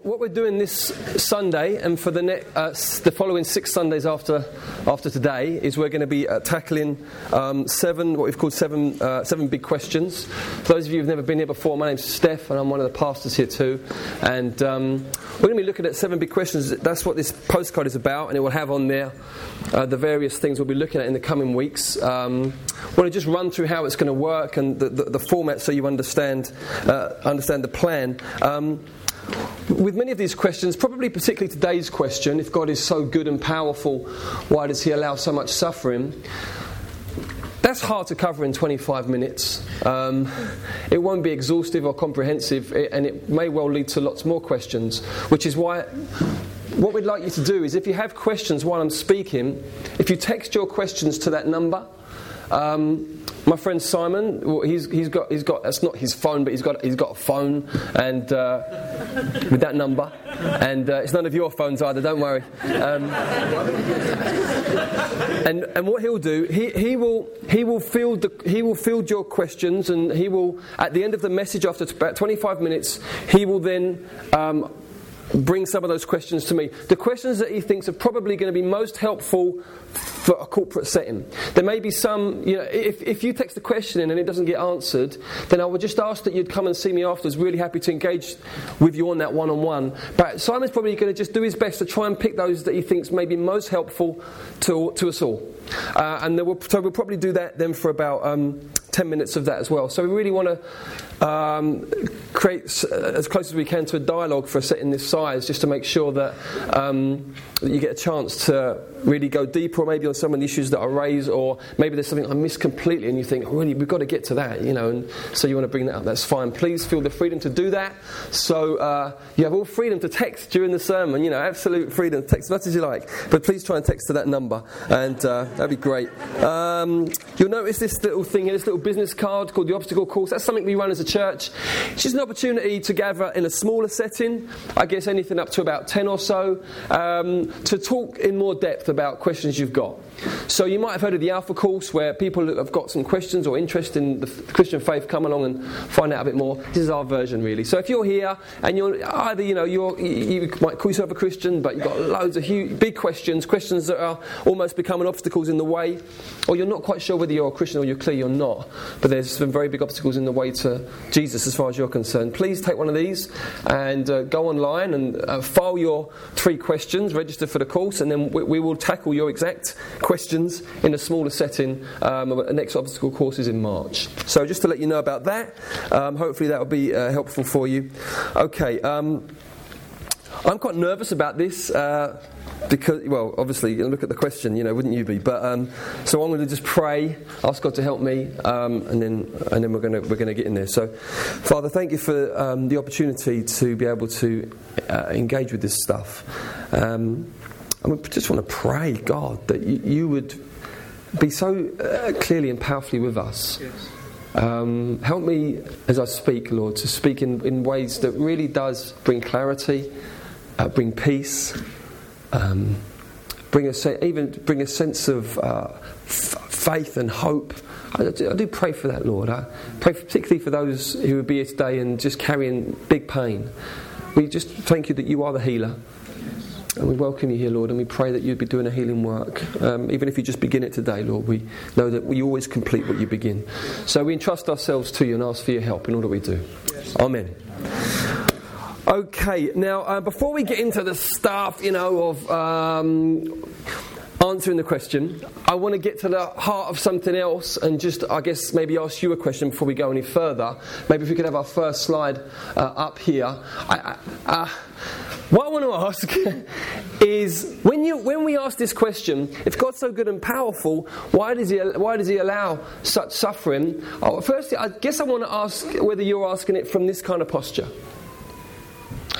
What we're doing this Sunday and for the, ne- uh, the following six Sundays after, after today is we're going to be uh, tackling um, seven, what we've called seven, uh, seven big questions. For those of you who've never been here before, my name's Steph and I'm one of the pastors here too. And um, we're going to be looking at seven big questions. That's what this postcard is about, and it will have on there uh, the various things we'll be looking at in the coming weeks. Um, I want to just run through how it's going to work and the, the, the format so you understand, uh, understand the plan. Um, with many of these questions, probably particularly today's question, if God is so good and powerful, why does He allow so much suffering? That's hard to cover in 25 minutes. Um, it won't be exhaustive or comprehensive, and it may well lead to lots more questions, which is why what we'd like you to do is if you have questions while I'm speaking, if you text your questions to that number, um, my friend Simon, well, he's, he's got he's got that's not his phone, but he's got he's got a phone and uh, with that number, and uh, it's none of your phones either. Don't worry. Um, and and what he'll do, he, he will he will field the, he will field your questions, and he will at the end of the message after about 25 minutes, he will then. Um, bring some of those questions to me. The questions that he thinks are probably going to be most helpful for a corporate setting. There may be some, you know, if, if you text a question in and it doesn't get answered, then I would just ask that you'd come and see me afterwards. Really happy to engage with you on that one on one. But Simon's probably going to just do his best to try and pick those that he thinks may be most helpful to, to us all. Uh, and will, so we'll probably do that then for about um, 10 minutes of that as well. So we really want to um, create as close as we can to a dialogue for a setting this size, just to make sure that, um, you get a chance to really go deeper, or maybe on some of the issues that I raise, or maybe there's something I missed completely, and you think, oh, really, we've got to get to that, you know, and so you want to bring that up. That's fine. Please feel the freedom to do that. So uh, you have all freedom to text during the sermon, you know, absolute freedom. to Text as much as you like, but please try and text to that number, and uh, that'd be great. Um, you'll notice this little thing here, this little business card called the Obstacle Course. That's something we run as a church. It's just an opportunity to gather in a smaller setting, I guess anything up to about 10 or so, um, to talk in more depth about questions you've got. So you might have heard of the Alpha course where people that have got some questions or interest in the Christian faith come along and find out a bit more. This is our version really. So if you're here and you're either you know you're, you might call yourself a Christian but you've got loads of huge, big questions, questions that are almost becoming obstacles in the way, or you're not quite sure whether you're a Christian or you're clear you're not, but there's some very big obstacles in the way to Jesus as far as you're concerned. Please take one of these and uh, go online and uh, file your three questions, register for the course, and then we, we will tackle your exact questions in a smaller setting. Um, the next obstacle course is in March. So just to let you know about that, um, hopefully that will be uh, helpful for you. Okay. Um, I'm quite nervous about this uh, because, well, obviously, look at the question, you know, wouldn't you be? But um, so I'm going to just pray, ask God to help me, um, and then and then we're going to we're going to get in there. So, Father, thank you for um, the opportunity to be able to uh, engage with this stuff. Um, and we just want to pray, God, that you, you would be so uh, clearly and powerfully with us. Yes. Um, help me as I speak, Lord, to speak in, in ways that really does bring clarity, uh, bring peace, um, bring a se- even bring a sense of uh, f- faith and hope. I do, I do, pray for that, Lord. I pray particularly for those who would be here today and just carrying big pain. We just thank you that you are the healer. And we welcome you here, Lord, and we pray that you'd be doing a healing work. Um, even if you just begin it today, Lord, we know that we always complete what you begin. So we entrust ourselves to you and ask for your help in all that we do. Yes. Amen. Okay, now uh, before we get into the stuff, you know, of um, answering the question, I want to get to the heart of something else and just, I guess, maybe ask you a question before we go any further. Maybe if we could have our first slide uh, up here. I, uh, what I want to ask is when, you, when we ask this question, if God's so good and powerful, why does He, why does he allow such suffering? Oh, firstly, I guess I want to ask whether you're asking it from this kind of posture.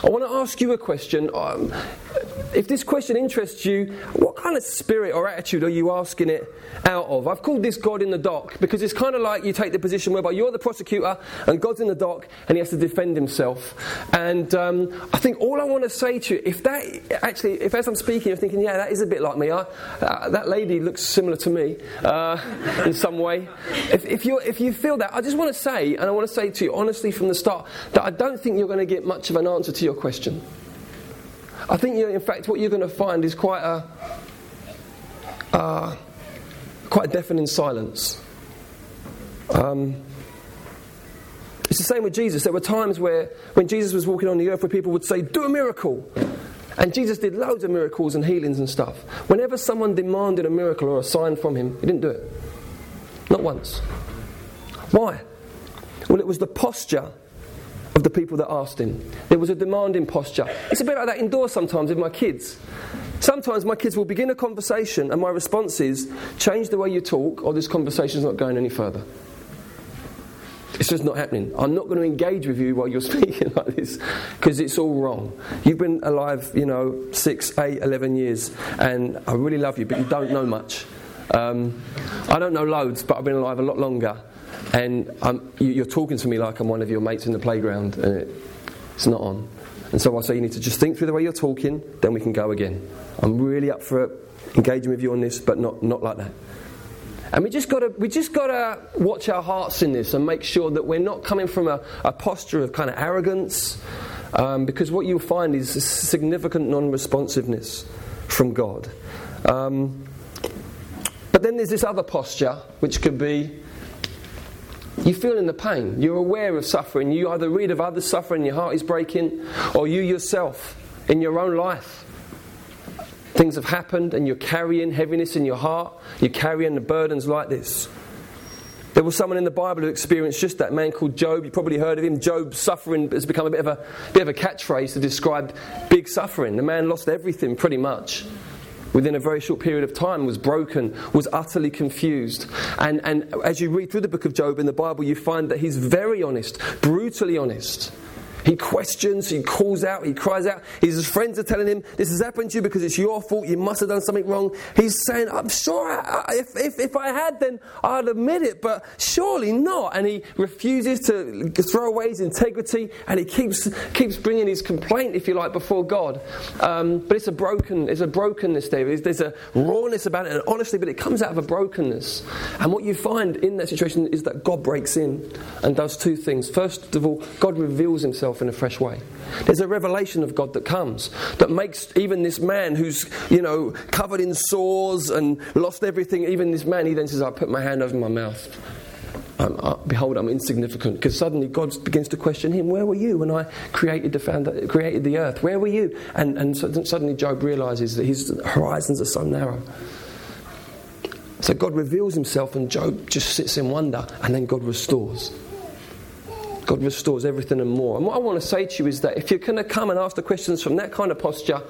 I want to ask you a question. Um, if this question interests you, what kind of spirit or attitude are you asking it out of? I've called this God in the dock because it's kind of like you take the position whereby you're the prosecutor and God's in the dock and he has to defend himself. And um, I think all I want to say to you, if that actually, if as I'm speaking, you're thinking, yeah, that is a bit like me. I, uh, that lady looks similar to me uh, in some way. If, if, you if you feel that, I just want to say, and I want to say to you honestly from the start, that I don't think you're going to get much of an answer to your question. I think, you know, in fact, what you're going to find is quite a, uh, quite a deafening silence. Um, it's the same with Jesus. There were times where, when Jesus was walking on the earth, where people would say, "Do a miracle," and Jesus did loads of miracles and healings and stuff. Whenever someone demanded a miracle or a sign from him, he didn't do it. Not once. Why? Well, it was the posture of the people that asked him. There was a demanding posture. It's a bit like that indoors sometimes with my kids. Sometimes my kids will begin a conversation and my response is, change the way you talk or this conversation is not going any further. It's just not happening. I'm not going to engage with you while you're speaking like this because it's all wrong. You've been alive, you know, six, eight, eleven years, and I really love you, but you don't know much. Um, I don't know loads, but I've been alive a lot longer and I'm, you're talking to me like I'm one of your mates in the playground, and it's not on. And so I say you need to just think through the way you're talking, then we can go again. I'm really up for engaging with you on this, but not, not like that. And we just got to we just got to watch our hearts in this and make sure that we're not coming from a, a posture of kind of arrogance, um, because what you'll find is significant non-responsiveness from God. Um, but then there's this other posture, which could be you feel in the pain. You're aware of suffering. You either read of others suffering, your heart is breaking, or you yourself in your own life. Things have happened and you're carrying heaviness in your heart. You're carrying the burdens like this. There was someone in the Bible who experienced just that man called Job. You probably heard of him. Job's suffering has become a bit of a bit of a catchphrase to describe big suffering. The man lost everything pretty much within a very short period of time was broken, was utterly confused. And, and as you read through the book of Job in the Bible, you find that he's very honest, brutally honest. He questions, he calls out, he cries out. His friends are telling him, This has happened to you because it's your fault, you must have done something wrong. He's saying, I'm sure I, if, if, if I had, then I'd admit it, but surely not. And he refuses to throw away his integrity and he keeps, keeps bringing his complaint, if you like, before God. Um, but it's a broken, it's a brokenness there. There's a rawness about it, and honestly, but it comes out of a brokenness. And what you find in that situation is that God breaks in and does two things. First of all, God reveals himself in a fresh way. There's a revelation of God that comes that makes even this man who's, you know, covered in sores and lost everything, even this man, he then says, I put my hand over my mouth. Um, uh, behold, I'm insignificant. Because suddenly God begins to question him, Where were you when I created the, found, created the earth? Where were you? And, and so, suddenly Job realizes that his horizons are so narrow. So God reveals himself, and Job just sits in wonder, and then God restores. God restores everything and more. And what I want to say to you is that if you're going to come and ask the questions from that kind of posture,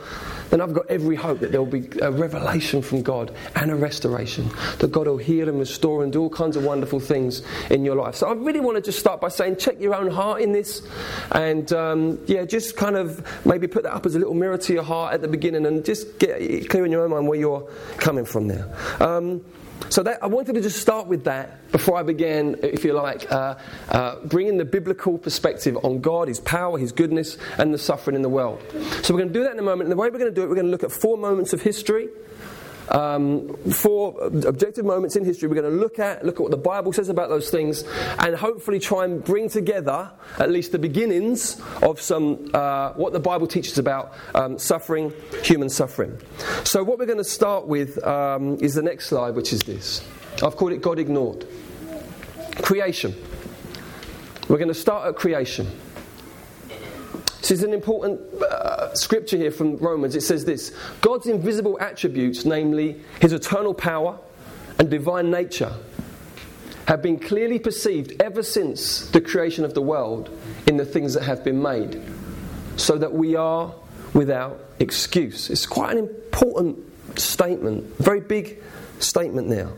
then I've got every hope that there will be a revelation from God and a restoration. That God will heal and restore and do all kinds of wonderful things in your life. So I really want to just start by saying, check your own heart in this. And um, yeah, just kind of maybe put that up as a little mirror to your heart at the beginning and just get clear in your own mind where you're coming from there. Um, so that, I wanted to just start with that before I began, if you like, uh, uh, bringing the biblical perspective on God, His power, His goodness, and the suffering in the world. So we're going to do that in a moment. And the way we're going to do it, we're going to look at four moments of history um, four objective moments in history we're going to look at, look at what the Bible says about those things, and hopefully try and bring together at least the beginnings of some uh, what the Bible teaches about um, suffering, human suffering. So, what we're going to start with um, is the next slide, which is this. I've called it God Ignored. Creation. We're going to start at creation. This is an important uh, scripture here from Romans. It says this God's invisible attributes, namely his eternal power and divine nature, have been clearly perceived ever since the creation of the world in the things that have been made, so that we are without excuse. It's quite an important statement, very big statement there.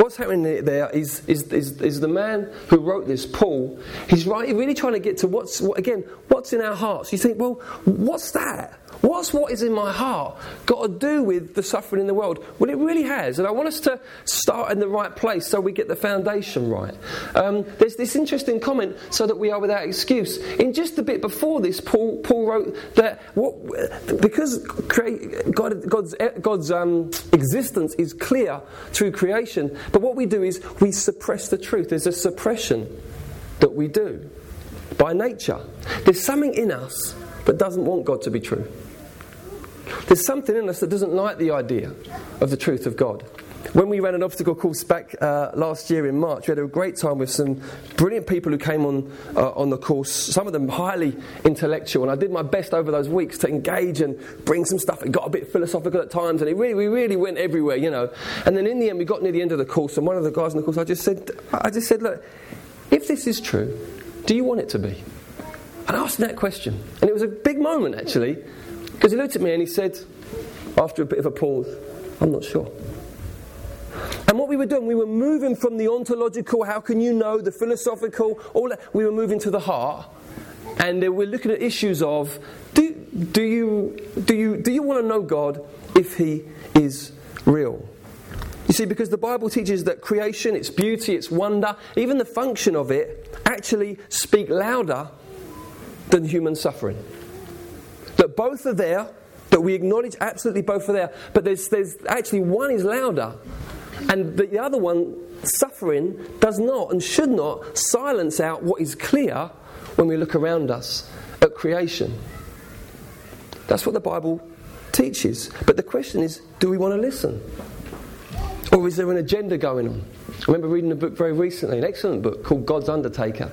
What's happening there is, is, is, is, the man who wrote this, Paul, he's right, really trying to get to what's, what, again, what's in our hearts. You think, well, what's that? What's what is in my heart got to do with the suffering in the world? Well, it really has. And I want us to start in the right place so we get the foundation right. Um, there's this interesting comment, so that we are without excuse. In just a bit before this, Paul, Paul wrote that what, because God, God's, God's um, existence is clear through creation, but what we do is we suppress the truth. There's a suppression that we do by nature. There's something in us that doesn't want God to be true. There's something in us that doesn't like the idea of the truth of God. When we ran an obstacle course back uh, last year in March, we had a great time with some brilliant people who came on uh, on the course. Some of them highly intellectual, and I did my best over those weeks to engage and bring some stuff. It got a bit philosophical at times, and it really, we really went everywhere, you know. And then in the end, we got near the end of the course, and one of the guys in the course, I just said, I just said, look, if this is true, do you want it to be? And I asked that question, and it was a big moment actually because he looked at me and he said, after a bit of a pause, I'm not sure. And what we were doing, we were moving from the ontological, how can you know, the philosophical, all that, we were moving to the heart. And we're looking at issues of do, do, you, do, you, do you want to know God if He is real? You see, because the Bible teaches that creation, its beauty, its wonder, even the function of it, actually speak louder than human suffering that both are there, that we acknowledge absolutely both are there, but there's, there's actually one is louder, and the other one, suffering, does not and should not silence out what is clear when we look around us at creation. That's what the Bible teaches. But the question is do we want to listen? Or is there an agenda going on? I remember reading a book very recently, an excellent book called God's Undertaker.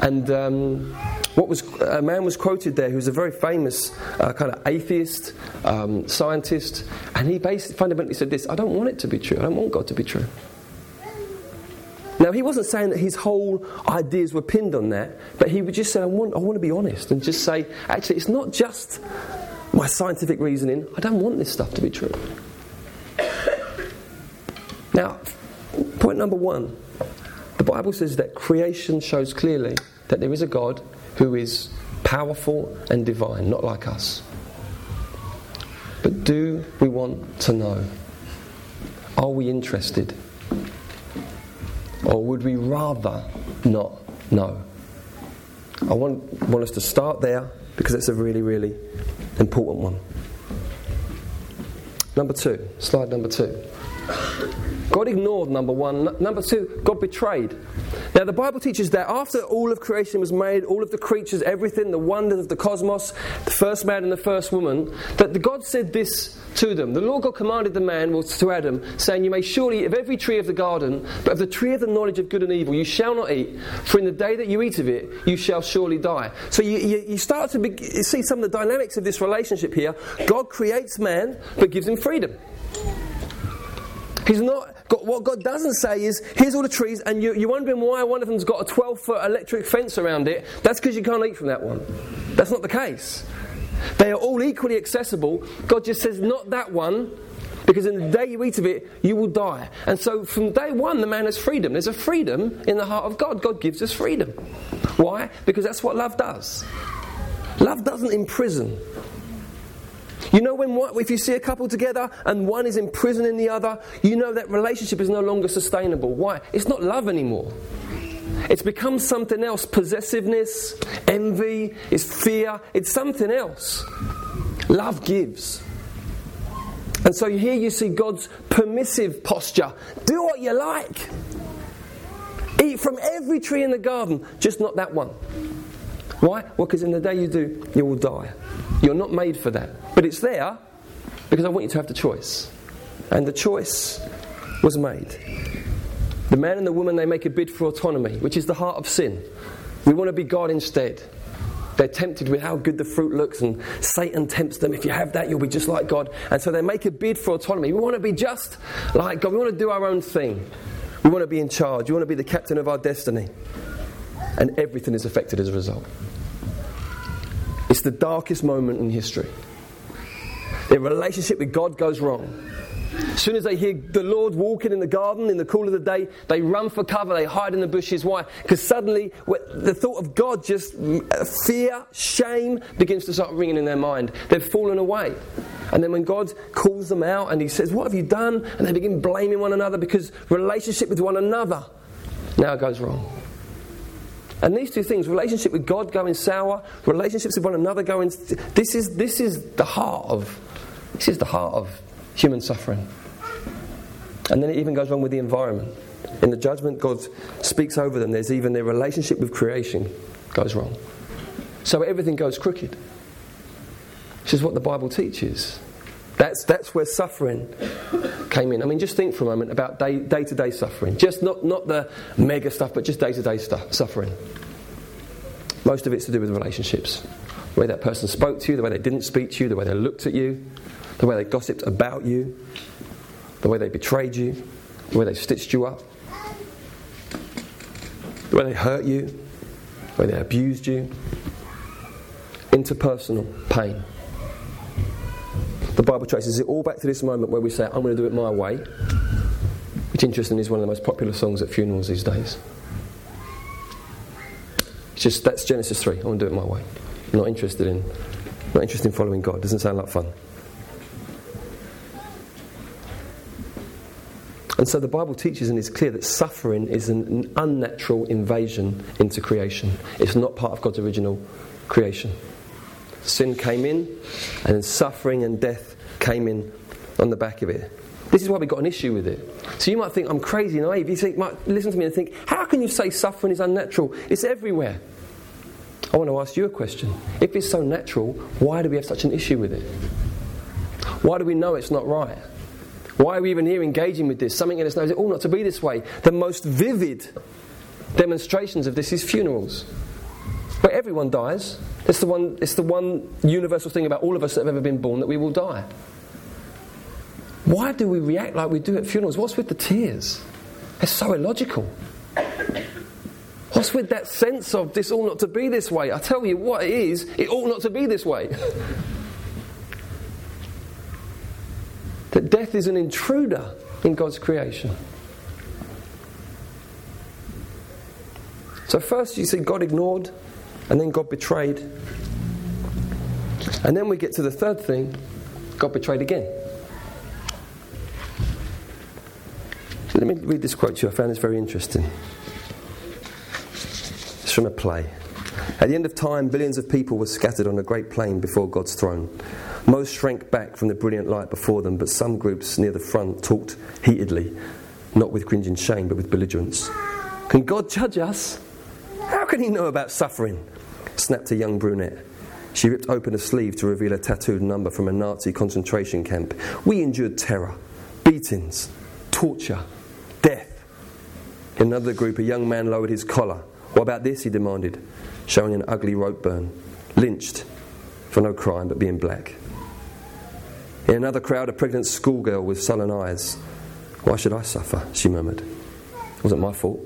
And um, what was a man was quoted there who's a very famous uh, kind of atheist um, scientist, and he basically fundamentally said this: "I don't want it to be true. I don't want God to be true." Now he wasn't saying that his whole ideas were pinned on that, but he would just say, "I want, I want to be honest," and just say, "Actually, it's not just my scientific reasoning. I don't want this stuff to be true." Now, point number one. The Bible says that creation shows clearly that there is a God who is powerful and divine, not like us. But do we want to know? Are we interested? Or would we rather not know? I want, want us to start there because it's a really, really important one. Number two, slide number two. God ignored number one. Number two, God betrayed. Now, the Bible teaches that after all of creation was made, all of the creatures, everything, the wonders of the cosmos, the first man and the first woman, that the God said this to them. The Lord God commanded the man, well, to Adam, saying, You may surely eat of every tree of the garden, but of the tree of the knowledge of good and evil you shall not eat, for in the day that you eat of it, you shall surely die. So you, you, you start to be, see some of the dynamics of this relationship here. God creates man, but gives him freedom. He's not. Got what God doesn't say is, here's all the trees, and you, are wondering why one of them's got a 12 foot electric fence around it. That's because you can't eat from that one. That's not the case. They are all equally accessible. God just says, not that one, because in the day you eat of it, you will die. And so from day one, the man has freedom. There's a freedom in the heart of God. God gives us freedom. Why? Because that's what love does. Love doesn't imprison. You know, when one, if you see a couple together and one is imprisoning the other, you know that relationship is no longer sustainable. Why? It's not love anymore. It's become something else possessiveness, envy, it's fear, it's something else. Love gives. And so here you see God's permissive posture. Do what you like. Eat from every tree in the garden, just not that one. Why? Well, because in the day you do, you will die. You're not made for that. But it's there because I want you to have the choice. And the choice was made. The man and the woman, they make a bid for autonomy, which is the heart of sin. We want to be God instead. They're tempted with how good the fruit looks, and Satan tempts them. If you have that, you'll be just like God. And so they make a bid for autonomy. We want to be just like God. We want to do our own thing. We want to be in charge. We want to be the captain of our destiny. And everything is affected as a result. It's the darkest moment in history. Their relationship with God goes wrong. As soon as they hear the Lord walking in the garden in the cool of the day, they run for cover, they hide in the bushes. Why? Because suddenly the thought of God just fear, shame begins to start ringing in their mind. They've fallen away. And then when God calls them out and He says, What have you done? And they begin blaming one another because relationship with one another now goes wrong. And these two things, relationship with God going sour, relationships with one another going this is this is the heart of this is the heart of human suffering. And then it even goes wrong with the environment. In the judgment, God speaks over them. There's even their relationship with creation goes wrong. So everything goes crooked. Which is what the Bible teaches. That's, that's where suffering came in. I mean, just think for a moment about day to day suffering. Just not, not the mega stuff, but just day to day suffering. Most of it's to do with relationships. The way that person spoke to you, the way they didn't speak to you, the way they looked at you, the way they gossiped about you, the way they betrayed you, the way they stitched you up, the way they hurt you, the way they abused you. Interpersonal pain. The Bible traces it all back to this moment where we say, I'm going to do it my way, which interestingly is one of the most popular songs at funerals these days. It's just that's Genesis 3. I want to do it my way. I'm not interested in not interested in following God. Doesn't sound like fun. And so the Bible teaches and is clear that suffering is an unnatural invasion into creation. It's not part of God's original creation. Sin came in, and then suffering and death came in on the back of it. This is why we've got an issue with it. So you might think, I'm crazy naive. You think, might listen to me and think, how can you say suffering is unnatural? It's everywhere. I want to ask you a question. If it's so natural, why do we have such an issue with it? Why do we know it's not right? Why are we even here engaging with this? Something in us knows it ought not to be this way. The most vivid demonstrations of this is funerals, where everyone dies. It's the one, it's the one universal thing about all of us that have ever been born that we will die. Why do we react like we do at funerals? What's with the tears? It's so illogical. What's with that sense of this ought not to be this way? I tell you what it is, it ought not to be this way. that death is an intruder in God's creation. So, first you see God ignored, and then God betrayed. And then we get to the third thing God betrayed again. Let me read this quote to you. I found this very interesting. It's from a play. At the end of time, billions of people were scattered on a great plain before God's throne. Most shrank back from the brilliant light before them, but some groups near the front talked heatedly, not with cringing shame, but with belligerence. Can God judge us? How can He know about suffering? Snapped a young brunette. She ripped open a sleeve to reveal a tattooed number from a Nazi concentration camp. We endured terror, beatings, torture, death. In another group, a young man lowered his collar. What about this? he demanded, showing an ugly rope burn. Lynched for no crime but being black. In another crowd, a pregnant schoolgirl with sullen eyes. Why should I suffer? she murmured. It wasn't my fault.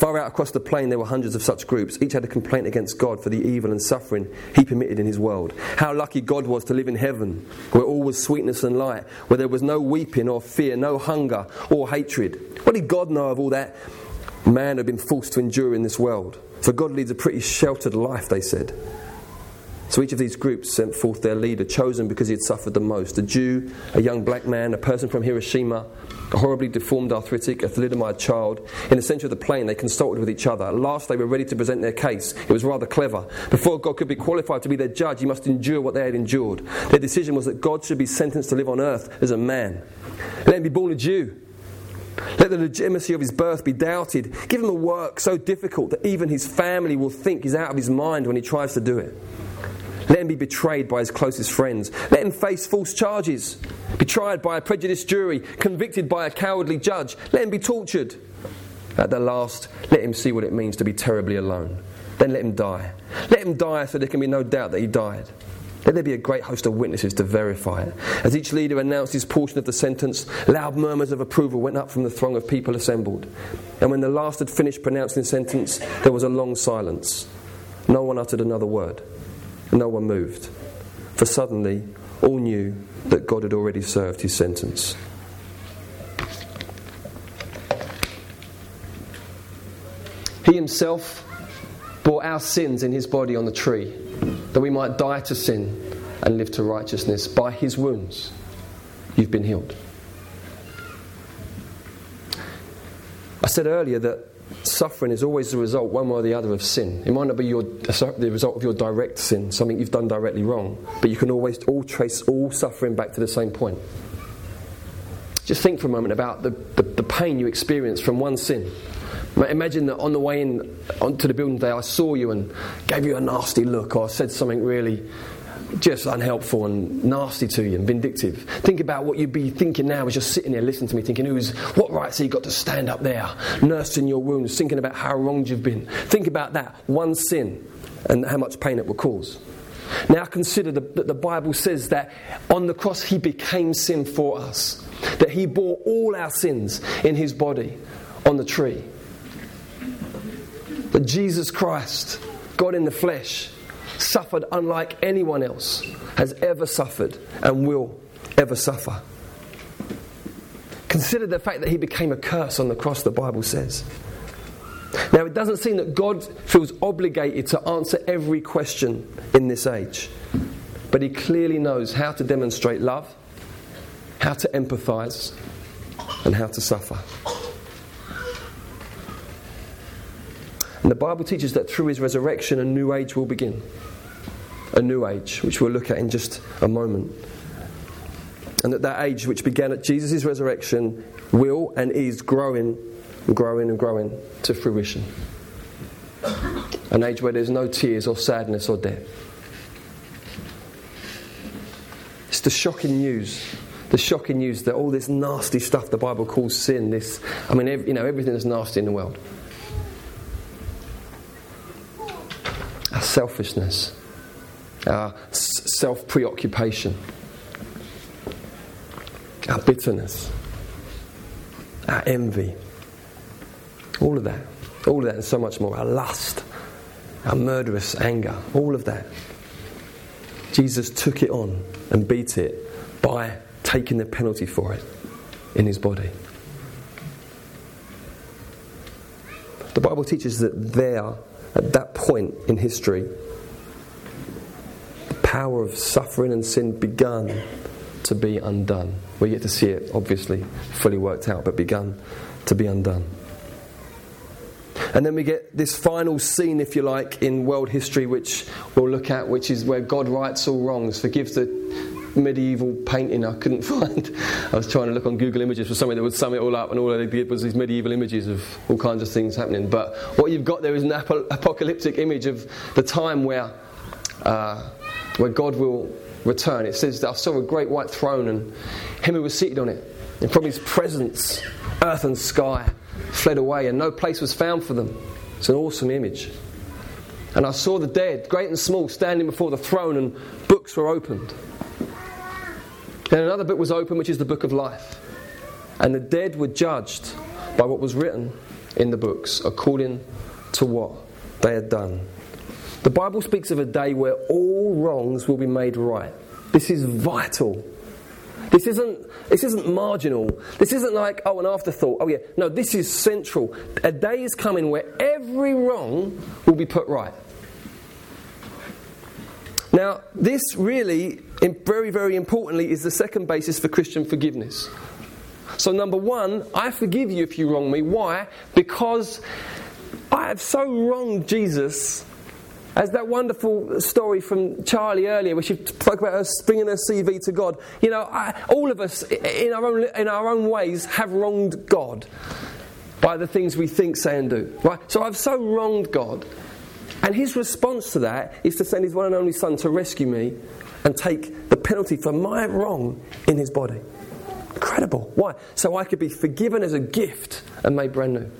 Far out across the plain, there were hundreds of such groups. Each had a complaint against God for the evil and suffering he permitted in his world. How lucky God was to live in heaven, where all was sweetness and light, where there was no weeping or fear, no hunger or hatred. What did God know of all that man had been forced to endure in this world? For God leads a pretty sheltered life, they said. So each of these groups sent forth their leader, chosen because he had suffered the most a Jew, a young black man, a person from Hiroshima, a horribly deformed arthritic, a thalidomide child. In the centre of the plain, they consulted with each other. At last, they were ready to present their case. It was rather clever. Before God could be qualified to be their judge, he must endure what they had endured. Their decision was that God should be sentenced to live on earth as a man. Let him be born a Jew. Let the legitimacy of his birth be doubted. Give him a work so difficult that even his family will think he's out of his mind when he tries to do it. Let him be betrayed by his closest friends. Let him face false charges, be tried by a prejudiced jury, convicted by a cowardly judge. Let him be tortured. At the last, let him see what it means to be terribly alone. Then let him die. Let him die so there can be no doubt that he died. Let there be a great host of witnesses to verify it. As each leader announced his portion of the sentence, loud murmurs of approval went up from the throng of people assembled. And when the last had finished pronouncing the sentence, there was a long silence. No one uttered another word. No one moved. For suddenly, all knew that God had already served his sentence. He himself bore our sins in his body on the tree, that we might die to sin and live to righteousness. By his wounds, you've been healed. I said earlier that suffering is always the result, one way or the other, of sin. It might not be your, the result of your direct sin, something you've done directly wrong, but you can always all trace all suffering back to the same point. Just think for a moment about the, the, the pain you experience from one sin. Imagine that on the way in onto the building today, I saw you and gave you a nasty look, or said something really just unhelpful and nasty to you and vindictive. Think about what you'd be thinking now as you're sitting there listening to me, thinking, who's, what rights have you got to stand up there, nursing your wounds, thinking about how wronged you've been. Think about that one sin and how much pain it will cause. Now consider that the Bible says that on the cross he became sin for us, that he bore all our sins in his body on the tree. That Jesus Christ, God in the flesh, suffered unlike anyone else has ever suffered and will ever suffer. Consider the fact that he became a curse on the cross, the Bible says. Now, it doesn't seem that God feels obligated to answer every question in this age, but he clearly knows how to demonstrate love, how to empathize, and how to suffer. And the Bible teaches that through his resurrection, a new age will begin a new age, which we'll look at in just a moment. And that that age, which began at Jesus' resurrection, will and is growing and growing and growing to fruition. An age where there's no tears or sadness or death. It's the shocking news. The shocking news that all this nasty stuff the Bible calls sin, this, I mean, you know, everything that's nasty in the world. Our selfishness, Uh, our self preoccupation, our bitterness, our envy, all of that, all of that, and so much more, our lust, our murderous anger, all of that. Jesus took it on and beat it by taking the penalty for it in his body. The Bible teaches that there, at that point in history, power of suffering and sin begun to be undone. We're yet to see it, obviously, fully worked out, but begun to be undone. And then we get this final scene, if you like, in world history, which we'll look at, which is where God rights all wrongs, forgives the medieval painting I couldn't find. I was trying to look on Google Images for something that would sum it all up, and all they did was these medieval images of all kinds of things happening. But what you've got there is an apocalyptic image of the time where uh, where God will return. It says that I saw a great white throne and him who was seated on it. And from his presence, earth and sky fled away, and no place was found for them. It's an awesome image. And I saw the dead, great and small, standing before the throne, and books were opened. And another book was opened, which is the book of life. And the dead were judged by what was written in the books, according to what they had done. The Bible speaks of a day where all wrongs will be made right. This is vital. This isn't, this isn't marginal. This isn't like, oh, an afterthought. Oh, yeah. No, this is central. A day is coming where every wrong will be put right. Now, this really, very, very importantly, is the second basis for Christian forgiveness. So, number one, I forgive you if you wrong me. Why? Because I have so wronged Jesus as that wonderful story from Charlie earlier, where she spoke about her bringing her CV to God. You know, I, all of us, in our, own, in our own ways, have wronged God by the things we think, say, and do. Right? So I've so wronged God. And his response to that is to send his one and only son to rescue me and take the penalty for my wrong in his body. Incredible. Why? So I could be forgiven as a gift and made brand new.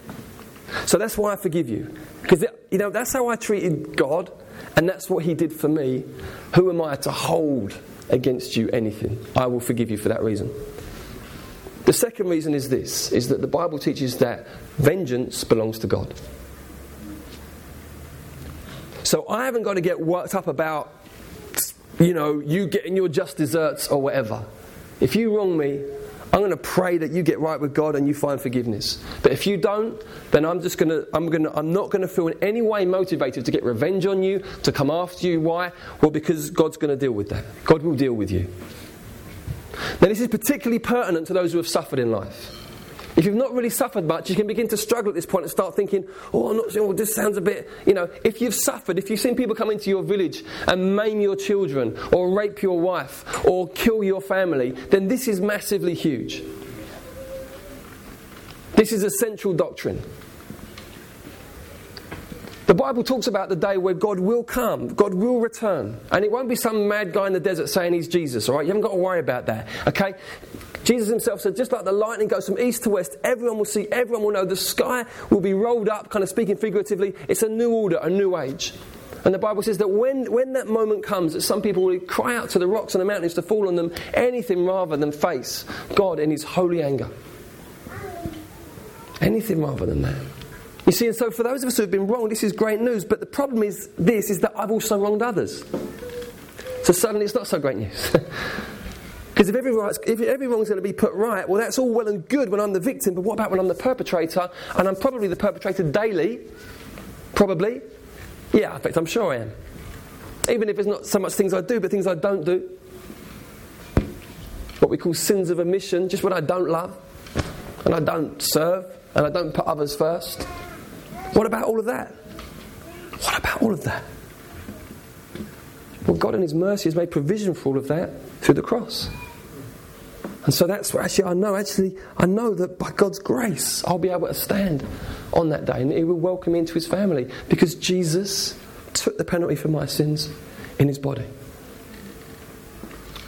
So that's why I forgive you. Because, you know, that's how I treated God, and that's what He did for me. Who am I to hold against you anything? I will forgive you for that reason. The second reason is this is that the Bible teaches that vengeance belongs to God. So I haven't got to get worked up about you know, you getting your just desserts or whatever. If you wrong me, I'm going to pray that you get right with God and you find forgiveness. But if you don't, then I'm just going to, I'm going to, I'm not going to feel in any way motivated to get revenge on you, to come after you. Why? Well, because God's going to deal with that. God will deal with you. Now, this is particularly pertinent to those who have suffered in life. If you've not really suffered much, you can begin to struggle at this point and start thinking, oh, I'm not sure, well, this sounds a bit, you know, if you've suffered, if you've seen people come into your village and maim your children, or rape your wife, or kill your family, then this is massively huge. This is a central doctrine. The Bible talks about the day where God will come, God will return. And it won't be some mad guy in the desert saying he's Jesus, all right? You haven't got to worry about that, okay? Jesus himself said, just like the lightning goes from east to west, everyone will see, everyone will know. The sky will be rolled up, kind of speaking figuratively. It's a new order, a new age. And the Bible says that when, when that moment comes, that some people will cry out to the rocks and the mountains to fall on them, anything rather than face God in his holy anger. Anything rather than that. You see, and so for those of us who have been wrong, this is great news. But the problem is this: is that I've also wronged others. So suddenly, it's not so great news. Because if every, if every wrong's going to be put right, well, that's all well and good when I'm the victim, but what about when I'm the perpetrator? And I'm probably the perpetrator daily. Probably. Yeah, in fact, I'm sure I am. Even if it's not so much things I do, but things I don't do. What we call sins of omission, just what I don't love, and I don't serve, and I don't put others first. What about all of that? What about all of that? Well, God in His mercy has made provision for all of that through the cross. And so that's where actually I know, actually, I know that by God's grace, I'll be able to stand on that day and He will welcome me into His family because Jesus took the penalty for my sins in His body.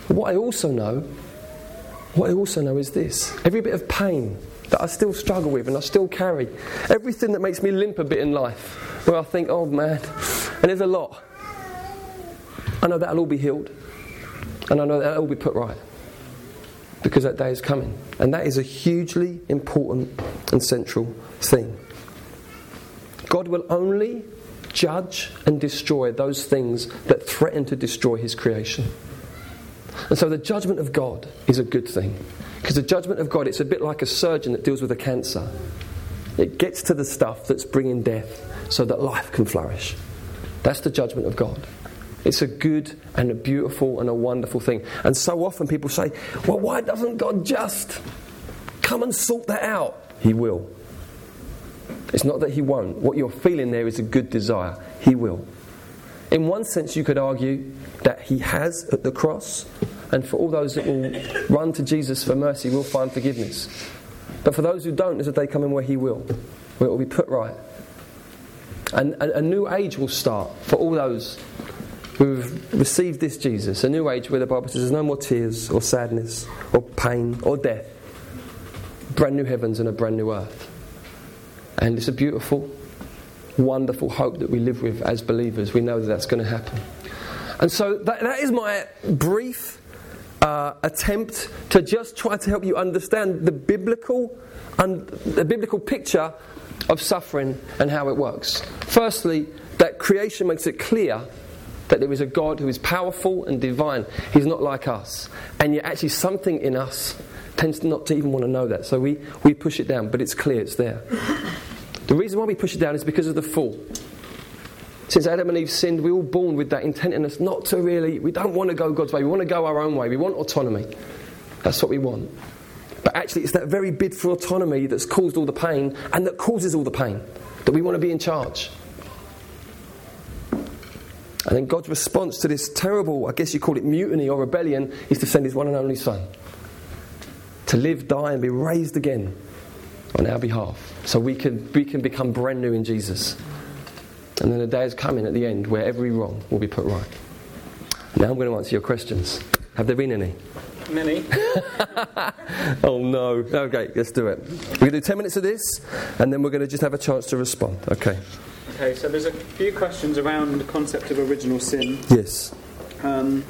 What I also know, what I also know is this every bit of pain that I still struggle with and I still carry. Everything that makes me limp a bit in life, where I think, oh man, and there's a lot. I know that'll all be healed. And I know that'll all be put right. Because that day is coming. And that is a hugely important and central thing. God will only judge and destroy those things that threaten to destroy his creation. And so the judgment of God is a good thing. Because the judgment of God, it's a bit like a surgeon that deals with a cancer. It gets to the stuff that's bringing death so that life can flourish. That's the judgment of God. It's a good and a beautiful and a wonderful thing. And so often people say, well, why doesn't God just come and sort that out? He will. It's not that He won't. What you're feeling there is a good desire. He will. In one sense, you could argue that He has at the cross, and for all those that will run to Jesus for mercy will find forgiveness. But for those who don't, there's a day coming where He will, where it will be put right. And a, new age will start for all those who've received this Jesus, a new age where the Bible says there's no more tears or sadness or pain or death. Brand new heavens and a brand new earth. And it's a beautiful, wonderful hope that we live with as believers. We know that that's going to happen. And so that, that is my brief uh, attempt to just try to help you understand the biblical and the biblical picture of suffering and how it works. Firstly, that creation makes it clear that there is a God who is powerful and divine. He's not like us. And yet, actually, something in us tends not to even want to know that. So we, we push it down, but it's clear it's there. The reason why we push it down is because of the fall. Since Adam and Eve sinned, we're all born with that intent in us not to really, we don't want to go God's way. We want to go our own way. We want autonomy. That's what we want. But actually, it's that very bid for autonomy that's caused all the pain and that causes all the pain. That we want to be in charge. And then God's response to this terrible, I guess you call it mutiny or rebellion, is to send his one and only Son to live, die, and be raised again on our behalf. So we can, we can become brand new in Jesus. And then the day is coming at the end where every wrong will be put right. Now I'm going to answer your questions. Have there been any? Many. oh no. Okay, let's do it. We're going to do 10 minutes of this and then we're going to just have a chance to respond. Okay. Okay, so there's a few questions around the concept of original sin. Yes. Um,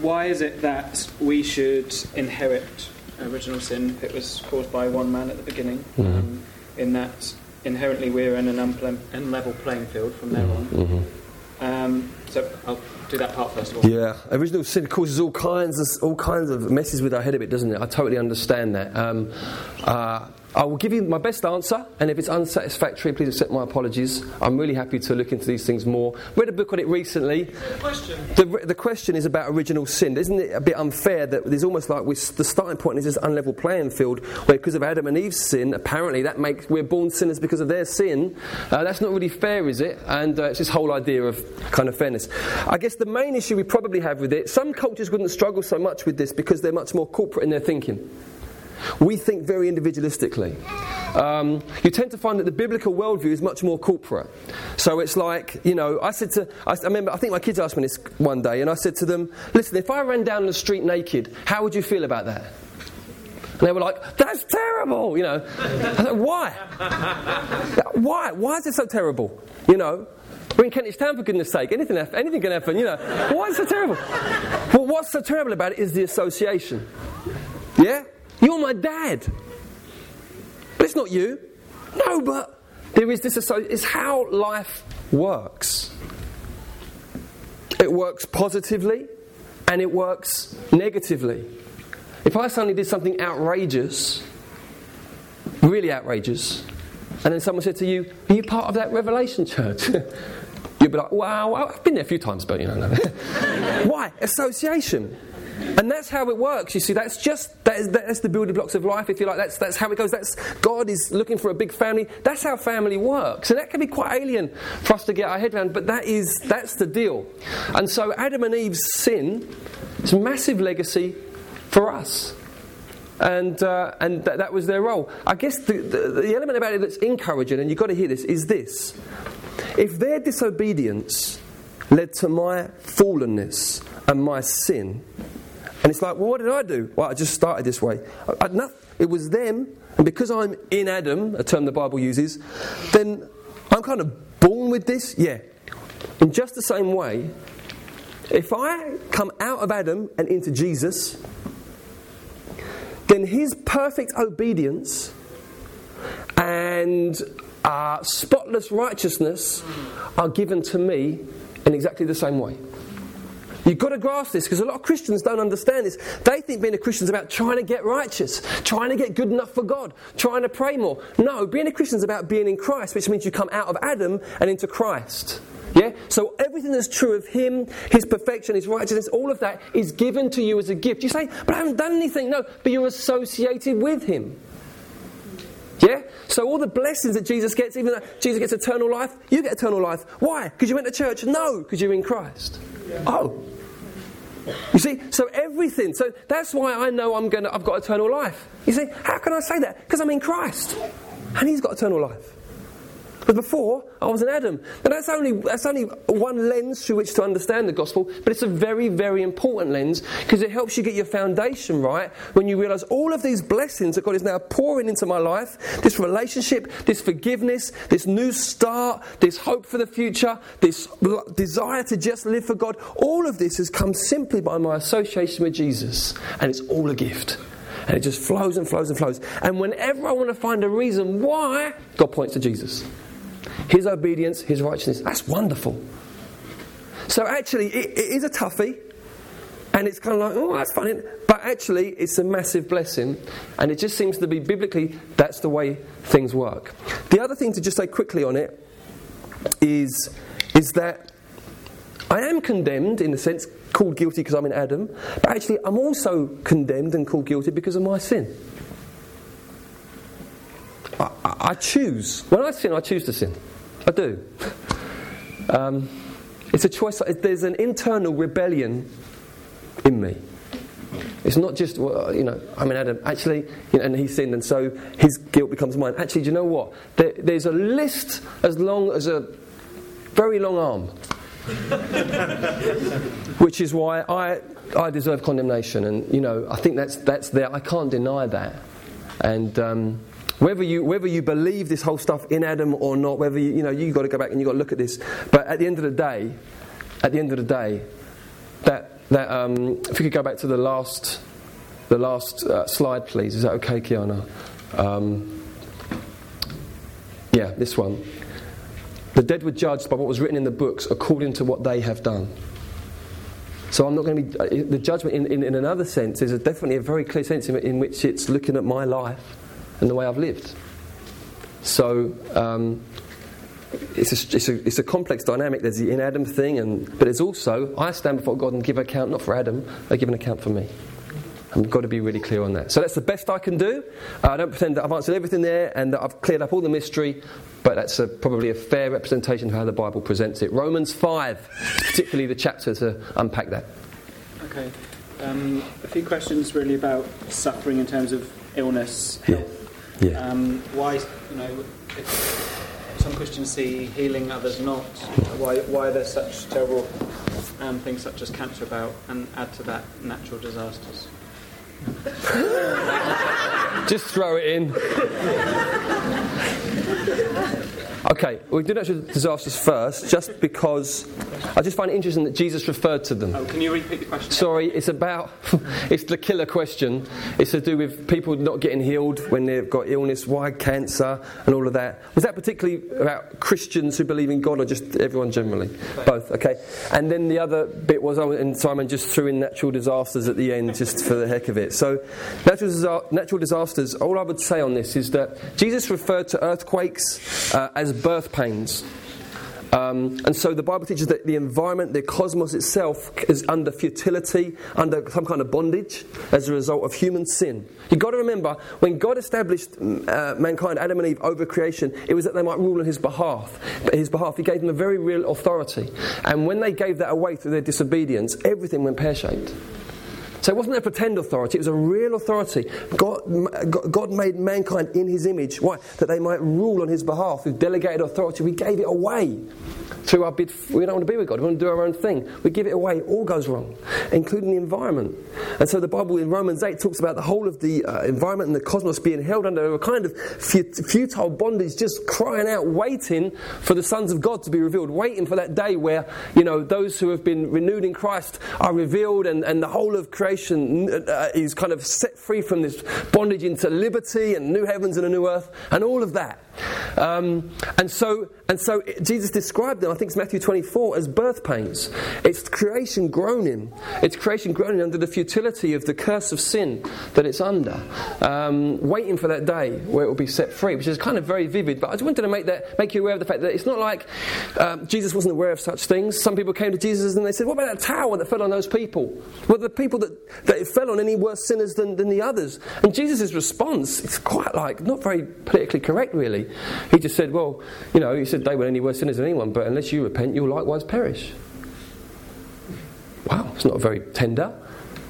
why is it that we should inherit original sin if it was caused by one man at the beginning? Mm-hmm. Um, in that inherently we're in an unple- unlevel playing field from there on. Mm-hmm. Um, so I'll do that part first of all. Yeah, original sin causes all kinds of all kinds of messes with our head a bit, doesn't it? I totally understand that. Um, uh, I will give you my best answer, and if it's unsatisfactory, please accept my apologies. I'm really happy to look into these things more. Read a book on it recently. The question. The, the question is about original sin. Isn't it a bit unfair that there's almost like we the starting point is this unlevel playing field where because of Adam and Eve's sin, apparently that makes we're born sinners because of their sin. Uh, that's not really fair, is it? And uh, it's this whole idea of kind of fairness. I guess the main issue we probably have with it, some cultures wouldn't struggle so much with this because they're much more corporate in their thinking. We think very individualistically. Um, you tend to find that the biblical worldview is much more corporate. So it's like, you know, I said to, I, I remember, I think my kids asked me this one day, and I said to them, listen, if I ran down the street naked, how would you feel about that? And they were like, that's terrible, you know. I said, why? why? Why is it so terrible? You know, we're in Kentish Town, for goodness sake. Anything, anything can happen, you know. Why is it so terrible? Well, what's so terrible about it is the association. Yeah? You're my dad. But it's not you. No, but there is this association. It's how life works. It works positively and it works negatively. If I suddenly did something outrageous, really outrageous, and then someone said to you, Are you part of that Revelation church? You'd be like, Wow, I've been there a few times, but you know. Why? Association. And that's how it works. You see, that's just that is, that's the building blocks of life, if you like. That's that's how it goes. That's God is looking for a big family. That's how family works, and that can be quite alien for us to get our head around. But that is that's the deal. And so Adam and Eve's sin is a massive legacy for us. And, uh, and th- that was their role. I guess the, the, the element about it that's encouraging, and you've got to hear this, is this. If their disobedience led to my fallenness and my sin, and it's like, well, what did I do? Well, I just started this way. I, I, it was them, and because I'm in Adam, a term the Bible uses, then I'm kind of born with this. Yeah. In just the same way, if I come out of Adam and into Jesus, then his perfect obedience and uh, spotless righteousness are given to me in exactly the same way. You've got to grasp this because a lot of Christians don't understand this. They think being a Christian is about trying to get righteous, trying to get good enough for God, trying to pray more. No, being a Christian is about being in Christ, which means you come out of Adam and into Christ. Yeah? So everything that's true of Him, His perfection, His righteousness, all of that is given to you as a gift. You say, but I haven't done anything. No, but you're associated with Him. Yeah? So all the blessings that Jesus gets, even though Jesus gets eternal life, you get eternal life. Why? Because you went to church? No, because you're in Christ. Oh. You see, so everything. So that's why I know I'm gonna. I've got eternal life. You see, how can I say that? Because I'm in Christ, and He's got eternal life. But before, I was an Adam. And that's only, that's only one lens through which to understand the gospel, but it's a very, very important lens because it helps you get your foundation right when you realize all of these blessings that God is now pouring into my life this relationship, this forgiveness, this new start, this hope for the future, this desire to just live for God all of this has come simply by my association with Jesus. And it's all a gift. And it just flows and flows and flows. And whenever I want to find a reason why, God points to Jesus. His obedience, His righteousness. That's wonderful. So actually, it, it is a toughie. And it's kind of like, oh, that's funny. But actually, it's a massive blessing. And it just seems to be biblically, that's the way things work. The other thing to just say quickly on it is, is that I am condemned in a sense, called guilty because I'm in Adam. But actually, I'm also condemned and called guilty because of my sin. I, I choose. When I sin, I choose to sin. I do. Um, it's a choice. There's an internal rebellion in me. It's not just, well, you know, I mean, Adam. Actually, you know, and he sinned, and so his guilt becomes mine. Actually, do you know what? There, there's a list as long as a very long arm, which is why I, I deserve condemnation. And, you know, I think that's, that's there. I can't deny that. And, um, whether you, whether you believe this whole stuff in Adam or not, whether you, you know, you've got to go back and you've got to look at this. But at the end of the day, at the end of the day, that, that um, if we could go back to the last, the last uh, slide, please. Is that okay, Kiana? Um, yeah, this one. The dead were judged by what was written in the books according to what they have done. So I'm not going to be. Uh, the judgment, in, in, in another sense, is a, definitely a very clear sense in, in, which it's looking at my life and the way I've lived. So um, it's, a, it's, a, it's a complex dynamic. There's the in Adam thing, and, but there's also I stand before God and give account not for Adam, I give an account for me. I've got to be really clear on that. So that's the best I can do. Uh, I don't pretend that I've answered everything there and that I've cleared up all the mystery, but that's a, probably a fair representation of how the Bible presents it. Romans 5, particularly the chapter to unpack that. Okay. Um, a few questions really about suffering in terms of illness, health. Yeah. Um, why, you know, some Christians see healing, others not. Why, why are there such terrible um, things such as cancer about, and add to that natural disasters? Just throw it in. Okay, we do natural disasters first, just because I just find it interesting that Jesus referred to them. Oh, can you repeat the question? Sorry, it's about, it's the killer question. It's to do with people not getting healed when they've got illness, why cancer, and all of that. Was that particularly about Christians who believe in God or just everyone generally? Both, okay. And then the other bit was, oh, and Simon just threw in natural disasters at the end just for the heck of it. So, natural, natural disasters, all I would say on this is that Jesus referred to earthquakes uh, as birth pains. Um, and so the Bible teaches that the environment, the cosmos itself, is under futility, under some kind of bondage as a result of human sin. You've got to remember, when God established uh, mankind, Adam and Eve, over creation, it was that they might rule on his behalf. But his behalf, he gave them a very real authority. And when they gave that away through their disobedience, everything went pear shaped. So it wasn't a pretend authority, it was a real authority. God, God made mankind in his image. Why? That they might rule on his behalf with delegated authority. We gave it away through our bid. We don't want to be with God, we want to do our own thing. We give it away, it all goes wrong, including the environment. And so the Bible in Romans 8 talks about the whole of the uh, environment and the cosmos being held under a kind of futile bondage, just crying out, waiting for the sons of God to be revealed, waiting for that day where, you know, those who have been renewed in Christ are revealed and, and the whole of creation creation uh, is kind of set free from this bondage into liberty and new heavens and a new earth and all of that. Um, and so, and so Jesus described them, I think it's Matthew 24, as birth pains. It's creation groaning. It's creation groaning under the futility of the curse of sin that it's under, um, waiting for that day where it will be set free, which is kind of very vivid. But I just wanted to make that make you aware of the fact that it's not like um, Jesus wasn't aware of such things. Some people came to Jesus and they said, "What about that tower that fell on those people? Were the people that, that it fell on any worse sinners than, than the others?" And Jesus' response is quite like not very politically correct, really. He just said, Well, you know, he said they were any worse sinners than anyone, but unless you repent, you'll likewise perish. Wow, it's not very tender.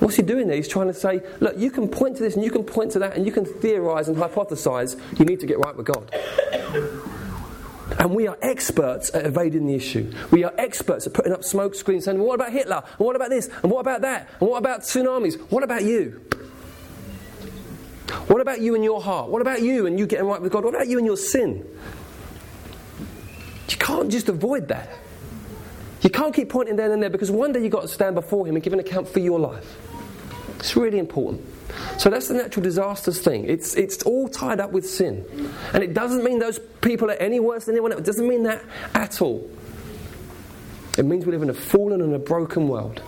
What's he doing there? He's trying to say, look, you can point to this and you can point to that and you can theorize and hypothesize. You need to get right with God. And we are experts at evading the issue. We are experts at putting up smoke screens saying, what about Hitler? And what about this? And what about that? And what about tsunamis? What about you? What about you and your heart? What about you and you getting right with God? What about you and your sin? You can't just avoid that. You can't keep pointing there and there because one day you've got to stand before Him and give an account for your life. It's really important. So that's the natural disasters thing. It's, it's all tied up with sin. And it doesn't mean those people are any worse than anyone else. It doesn't mean that at all. It means we live in a fallen and a broken world.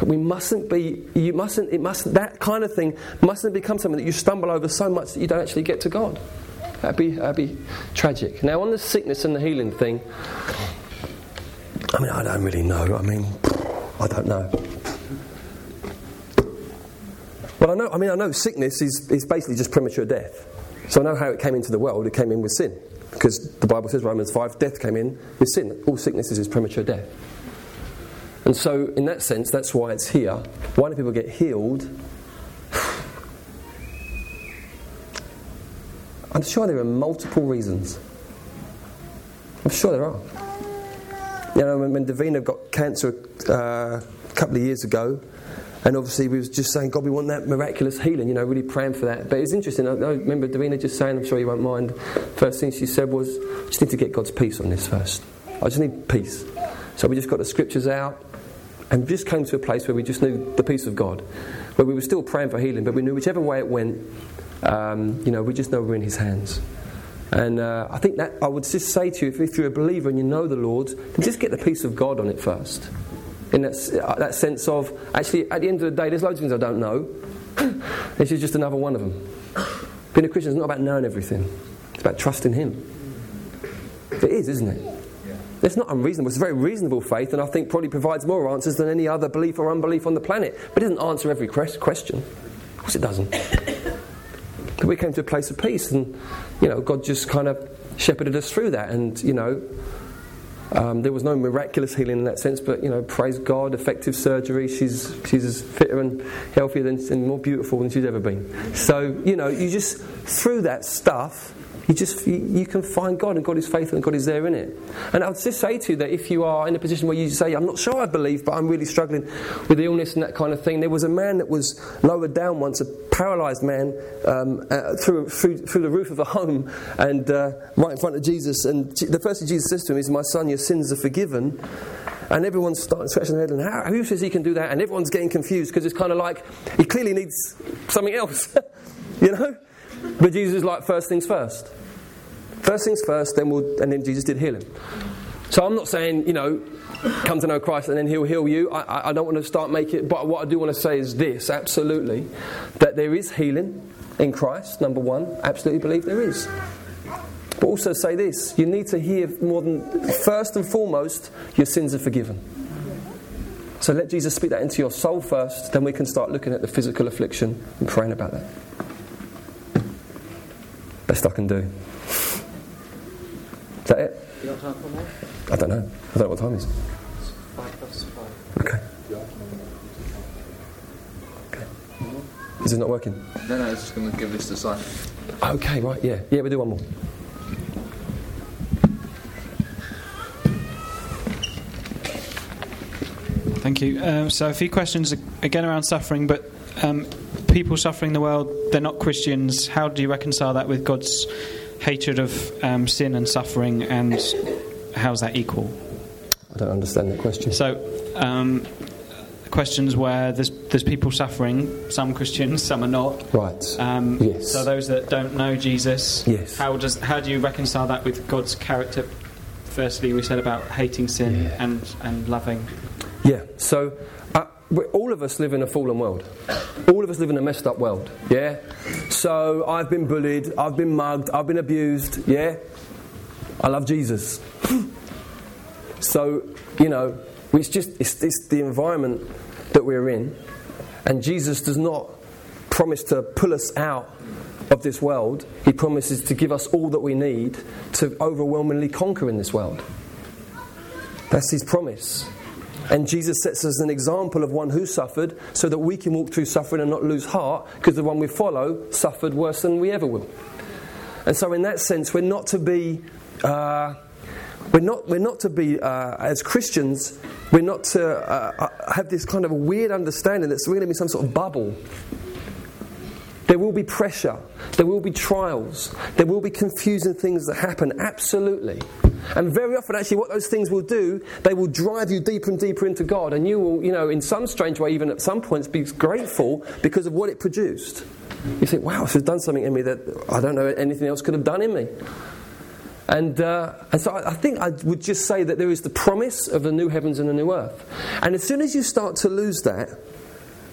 But we mustn't be, you mustn't, it mustn't, that kind of thing mustn't become something that you stumble over so much that you don't actually get to God. That'd be, that'd be tragic. Now, on the sickness and the healing thing, I mean, I don't really know. I mean, I don't know. Well, I know, I mean, I know sickness is, is basically just premature death. So I know how it came into the world. It came in with sin. Because the Bible says, Romans 5, death came in with sin. All sicknesses is premature death. And so, in that sense, that's why it's here. Why do people get healed? I'm sure there are multiple reasons. I'm sure there are. You know, when, when Davina got cancer uh, a couple of years ago, and obviously we was just saying, God, we want that miraculous healing, you know, really praying for that. But it's interesting, I, I remember Davina just saying, I'm sure you won't mind, first thing she said was, I just need to get God's peace on this first. I just need peace. So we just got the scriptures out, and just came to a place where we just knew the peace of God, where we were still praying for healing, but we knew whichever way it went, um, you know, we just know we're in His hands. And uh, I think that I would just say to you, if, if, you're a believer and you know the Lord, then just get the peace of God on it first. In that, uh, that sense of, actually, at the end of the day, there's loads of things I don't know. this is just another one of them. Being a Christian is not about knowing everything, it's about trusting Him. It is, isn't it? It's not unreasonable. It's a very reasonable faith, and I think probably provides more answers than any other belief or unbelief on the planet. But it doesn't answer every question. Of course, it doesn't. but we came to a place of peace, and you know, God just kind of shepherded us through that. And you know, um, there was no miraculous healing in that sense, but you know, praise God, effective surgery. She's she's fitter and healthier than, and more beautiful than she's ever been. So you know, you just through that stuff you just you, you, can find God and God is faithful and God is there in it. And I'll just say to you that if you are in a position where you say, I'm not sure I believe, but I'm really struggling with illness and that kind of thing. There was a man that was lowered down once, a paralysed man, um, uh, through, through, through, the roof of a home and uh, right in front of Jesus. And the first thing Jesus says to him is, My son, your sins are forgiven. And everyone's starting scratching their head, and how, who says he can do that? And everyone's getting confused because it's kind of like he clearly needs something else, you know? But Jesus is like, first things first. First things first, then we'll, and then Jesus did heal him. So I'm not saying, you know, come to know Christ and then he'll heal you. I, I don't want to start making it, but what I do want to say is this absolutely, that there is healing in Christ, number one. Absolutely believe there is. But also say this you need to hear more than, first and foremost, your sins are forgiven. So let Jesus speak that into your soul first, then we can start looking at the physical affliction and praying about that. Best I can do Is that it? You got time for more? I don't know. I don't know what time it is. Five past five. Okay. Okay. Is it not working? No, no, it's just going to give this a sign. Okay, right, yeah. Yeah, we'll do one more. Thank you. Um, so, a few questions again around suffering, but um, people suffering in the world, they're not Christians. How do you reconcile that with God's hatred of um, sin and suffering, and how's that equal? I don't understand the question. So, um, questions where there's there's people suffering, some Christians, some are not. Right. Um, yes. So those that don't know Jesus, yes. How does how do you reconcile that with God's character? Firstly, we said about hating sin yeah. and and loving. Yeah. So all of us live in a fallen world. All of us live in a messed up world. Yeah? So I've been bullied, I've been mugged, I've been abused. Yeah? I love Jesus. so, you know, it's just it's, it's the environment that we're in. And Jesus does not promise to pull us out of this world. He promises to give us all that we need to overwhelmingly conquer in this world. That's his promise. And Jesus sets us an example of one who suffered so that we can walk through suffering and not lose heart because the one we follow suffered worse than we ever will. And so, in that sense, we're not to be. Uh, we're not, we're not to be, uh, as Christians, we're not to uh, uh have this kind of weird understanding that we're going to be some sort of bubble there will be pressure, there will be trials, there will be confusing things that happen, absolutely. And very often, actually, what those things will do, they will drive you deeper and deeper into God, and you will, you know, in some strange way, even at some points, be grateful because of what it produced. You think, wow, this has done something in me that I don't know anything else could have done in me. And, uh, and so I, I think I would just say that there is the promise of the new heavens and the new earth. And as soon as you start to lose that,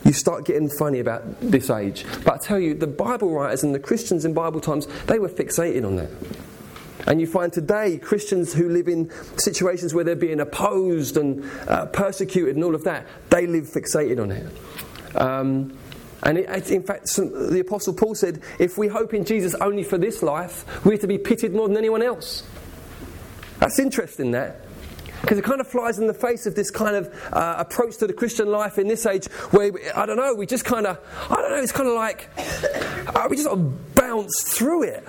you start getting funny about this age. But I tell you, the Bible writers and the Christians in Bible times, they were fixated on that. And you find today Christians who live in situations where they're being opposed and uh, persecuted and all of that, they live fixated on it. Um, and it, in fact, some, the Apostle Paul said, if we hope in Jesus only for this life, we're to be pitied more than anyone else. That's interesting, that. Because it kind of flies in the face of this kind of uh, approach to the Christian life in this age where, I don't know, we just kind of, I don't know, it's kind of like uh, we just sort of bounce through it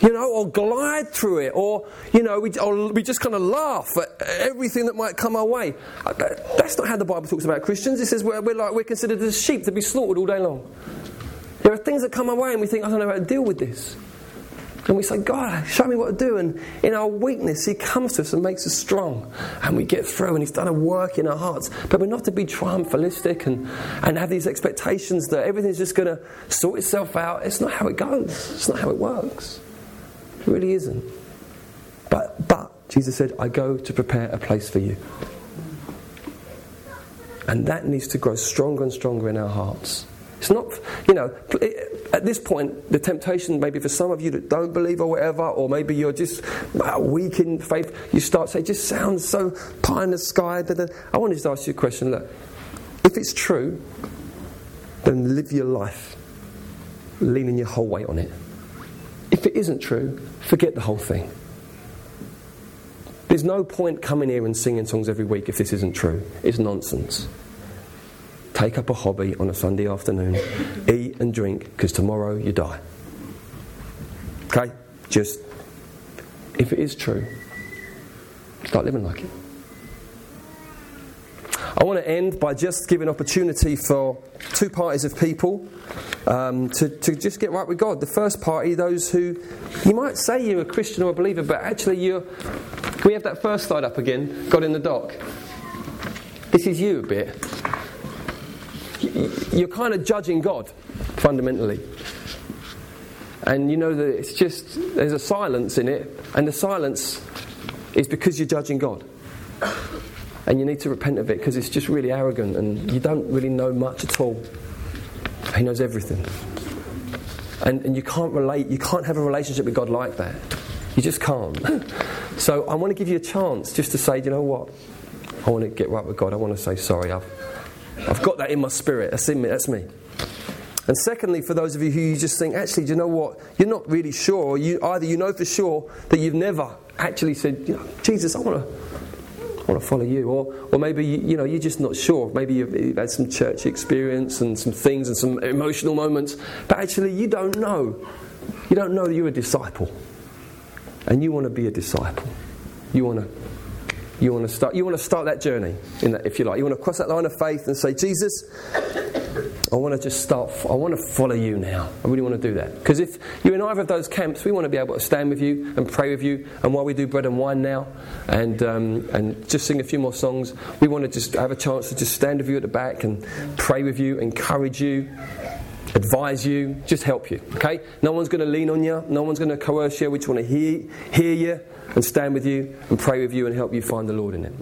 you know, or glide through it, or, you know, we, or we just kind of laugh at everything that might come our way. Uh, that's not how the Bible talks about Christians. It says we're, we're, like, we're considered as sheep to be slaughtered all day long. There are things that come our way and we think, I don't know how to deal with this. And we say, God, show me what to do. And in our weakness, He comes to us and makes us strong. And we get through, and He's done a work in our hearts. But we're not to be triumphalistic and, and have these expectations that everything's just going to sort itself out. It's not how it goes, it's not how it works. It really isn't. But, but Jesus said, I go to prepare a place for you. And that needs to grow stronger and stronger in our hearts. It's not, you know, at this point, the temptation maybe for some of you that don't believe or whatever, or maybe you're just uh, weak in faith, you start to say, just sounds so pie in the sky. I want to ask you a question. Look, if it's true, then live your life leaning your whole weight on it. If it isn't true, forget the whole thing. There's no point coming here and singing songs every week if this isn't true. It's nonsense. Take up a hobby on a Sunday afternoon, eat and drink, because tomorrow you die. Okay? Just, if it is true, start living like it. I want to end by just giving opportunity for two parties of people um, to, to just get right with God. The first party, those who you might say you're a Christian or a believer, but actually you're we have that first slide up again? God in the dock. This is you a bit. You're kind of judging God, fundamentally. And you know that it's just, there's a silence in it, and the silence is because you're judging God. And you need to repent of it because it's just really arrogant and you don't really know much at all. He knows everything. And, and you can't relate, you can't have a relationship with God like that. You just can't. so I want to give you a chance just to say, you know what? I want to get right with God. I want to say sorry. I've, I've got that in my spirit. That's in me. That's me. And secondly, for those of you who you just think, actually, do you know what? You're not really sure. You, either you know for sure that you've never actually said, you know, Jesus, I want to. Want to follow you, or, or maybe you, know you're just not sure. Maybe you've, you've had some church experience and some things and some emotional moments, but actually you don't know. You don't know that you're a disciple and you want to be a disciple. You want to you want to start you want to start that journey that, if you like. You want to cross that line of faith and say, Jesus, I want to just start I want to follow you now. I really want to do that. Because if you're in either of those camps, we want to be able to stand with you and pray with you. And while we do bread and wine now and um, and just sing a few more songs, we want to just have a chance to just stand with you at the back and pray with you, encourage you advise you, just help you. Okay? No one's going to lean on you, no one's going to coerce you. We just want to hear, hear you and stand with you and pray with you and help you find the Lord in it.